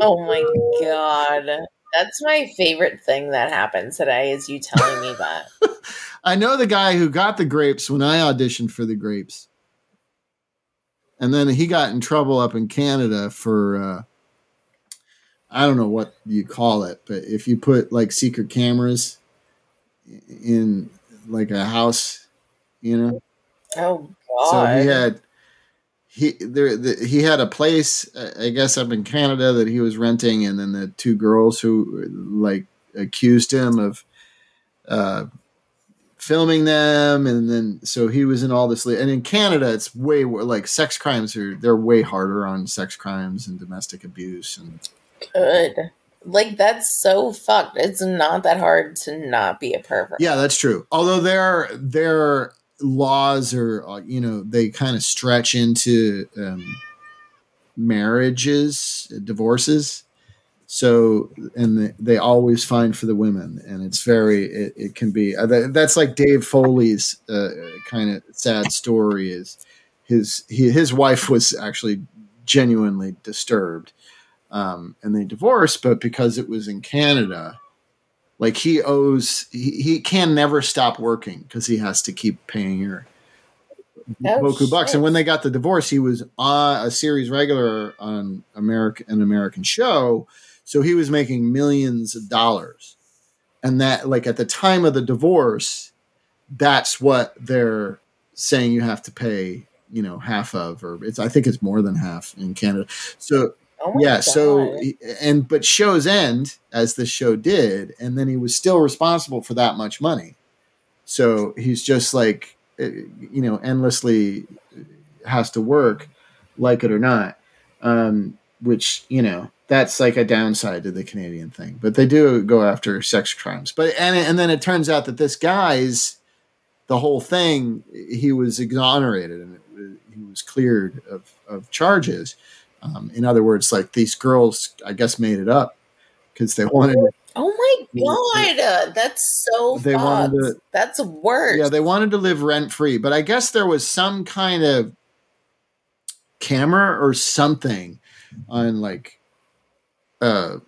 Oh my god. That's my favorite thing that happened today is you telling me that. *laughs* I know the guy who got the grapes when I auditioned for the grapes. And then he got in trouble up in Canada for uh I don't know what you call it, but if you put like secret cameras in like a house, you know. Oh god. So he had he there the, he had a place I guess up in Canada that he was renting, and then the two girls who like accused him of uh, filming them, and then so he was in all this. And in Canada, it's way like sex crimes are they're way harder on sex crimes and domestic abuse and Good. Like that's so fucked. It's not that hard to not be a pervert. Yeah, that's true. Although their their laws are, uh, you know, they kind of stretch into um, marriages, divorces. So, and they, they always find for the women, and it's very, it, it can be. Uh, that, that's like Dave Foley's uh, kind of sad story. Is his he, his wife was actually genuinely disturbed, um, and they divorced, but because it was in Canada, like he owes he, he can never stop working because he has to keep paying her Oh, boku bucks. And when they got the divorce he was on a series regular on american an american show. So he was making millions of dollars. And that like at the time of the divorce that's what they're saying you have to pay you know half of or it's i think it's more than half in canada. So Oh yeah God. so and but shows end as this show did and then he was still responsible for that much money. So he's just like uh, you know endlessly has to work like it or not um which you know that's like a downside to the canadian thing. But they do go after sex crimes. But and and then it turns out that this guy's the whole thing he was exonerated and it, he was cleared of of charges um, in other words, like these girls, I guess, made it up because they wanted. Oh my god, that's so They fucked. wanted to- That's worse. Yeah, they wanted to live rent free, but I guess there was some kind of camera or something on like, uh,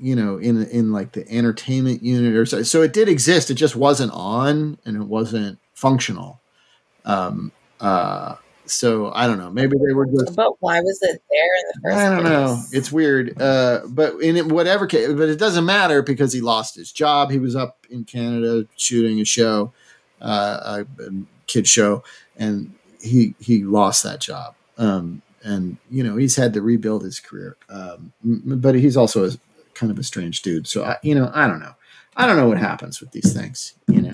you know, in in like the entertainment unit or so. So it did exist. It just wasn't on and it wasn't functional. Um, uh, so I don't know. Maybe they were just but why was it there in the first I don't know. It's weird. Uh, but in whatever case, but it doesn't matter because he lost his job. He was up in Canada shooting a show, uh, a, a kid show, and he he lost that job. Um, and you know he's had to rebuild his career. Um, but he's also a, kind of a strange dude. So I, you know, I don't know. I don't know what happens with these things. You know,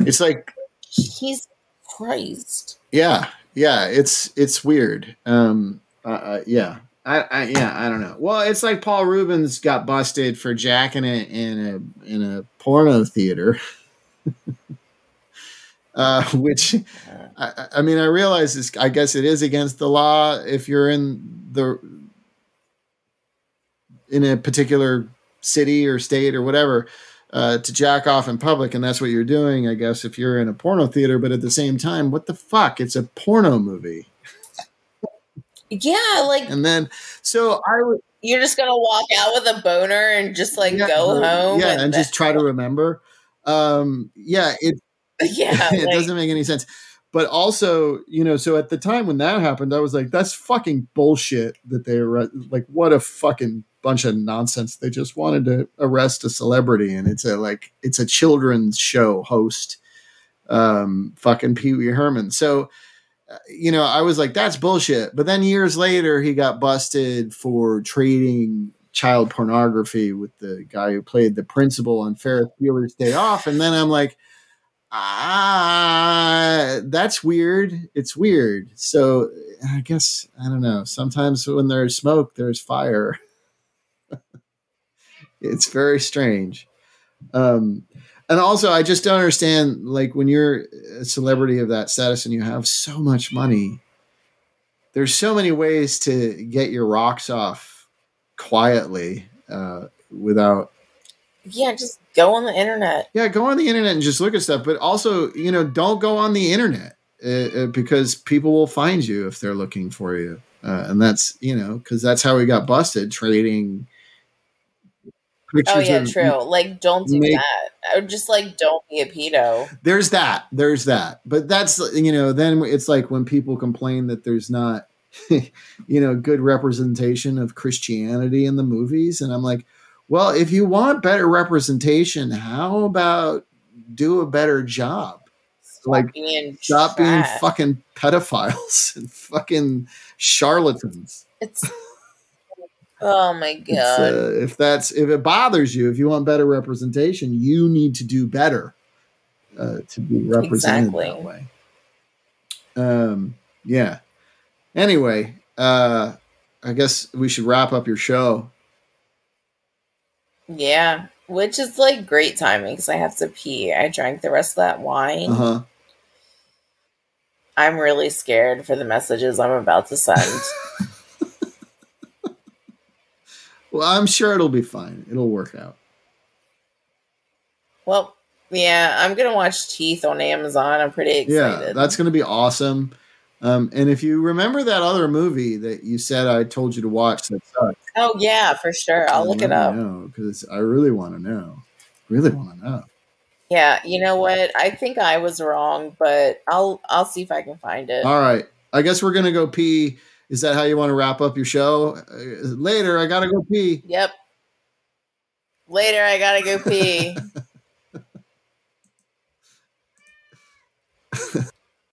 it's like he's Christ. yeah, yeah, it's it's weird. Um, uh, uh, yeah, I, I yeah, I don't know. Well, it's like Paul Reubens got busted for jacking it in a in a porno theater. *laughs* uh, which I, I mean, I realize this. I guess it is against the law if you're in the in a particular city or state or whatever uh, to jack off in public, and that's what you're doing. I guess if you're in a porno theater, but at the same time, what the fuck? It's a porno movie. Yeah, like And then, so I would you're just gonna walk out with a boner and just like go home. yeah, and, just try to remember. Um, yeah, it *laughs* yeah, *laughs* it like- doesn't make any sense. But also, you know, so at the time when that happened, I was like, that's fucking bullshit that they arrest. Like, what a fucking bunch of nonsense. They just wanted to arrest a celebrity, and it's a like, it's a children's show host, um, fucking Pee Wee Herman. So, uh, you know, I was like, that's bullshit. But then years later, he got busted for trading child pornography with the guy who played the principal on Ferris Bueller's Day Off. And then I'm like, ah, that's weird. It's weird. So I guess, I don't know. Sometimes when there's smoke, there's fire. *laughs* it's very strange. Um, and also, I just don't understand. Like when you're a celebrity of that status and you have so much money, there's so many ways to get your rocks off quietly uh, without. yeah, just go on the internet. Yeah, go on the internet and just look at stuff. But also, you know, don't go on the internet uh, uh, because people will find you if they're looking for you, uh, and that's you know because that's how we got busted trading. Pictures Oh yeah, true. Like, don't do make- that. Or just like, don't be a pedo. there's that there's that but that's you know then it's like when people complain that there's not *laughs* you know good representation of christianity in the movies and i'm like well if you want better representation how about do a better job Stop Like, being stop being fucking pedophiles *laughs* and fucking charlatans It's oh my god. Uh, if that's if it bothers you if you want better representation you need to do better uh, to be represented Exactly. that way um yeah anyway uh i guess we should wrap up your show yeah, which is like great timing because I have to pee. I drank the rest of that wine. uh-huh I'm really scared for the messages I'm about to send. *laughs* well i'm sure it'll be fine it'll work out well, yeah, I'm gonna watch Teeth on Amazon. I'm pretty excited. yeah that's gonna be awesome um and if you remember that other movie that you said i told you to watch that sucked oh yeah, for sure. I'll look it up. because i really want to know really want to know Yeah, you know what? I think I was wrong, but I'll I'll see if I can find it. All right. I guess we're gonna go pee. Is that how you want to wrap up your show? Uh, later, I gotta go pee. Yep. Later, I gotta go pee. *laughs*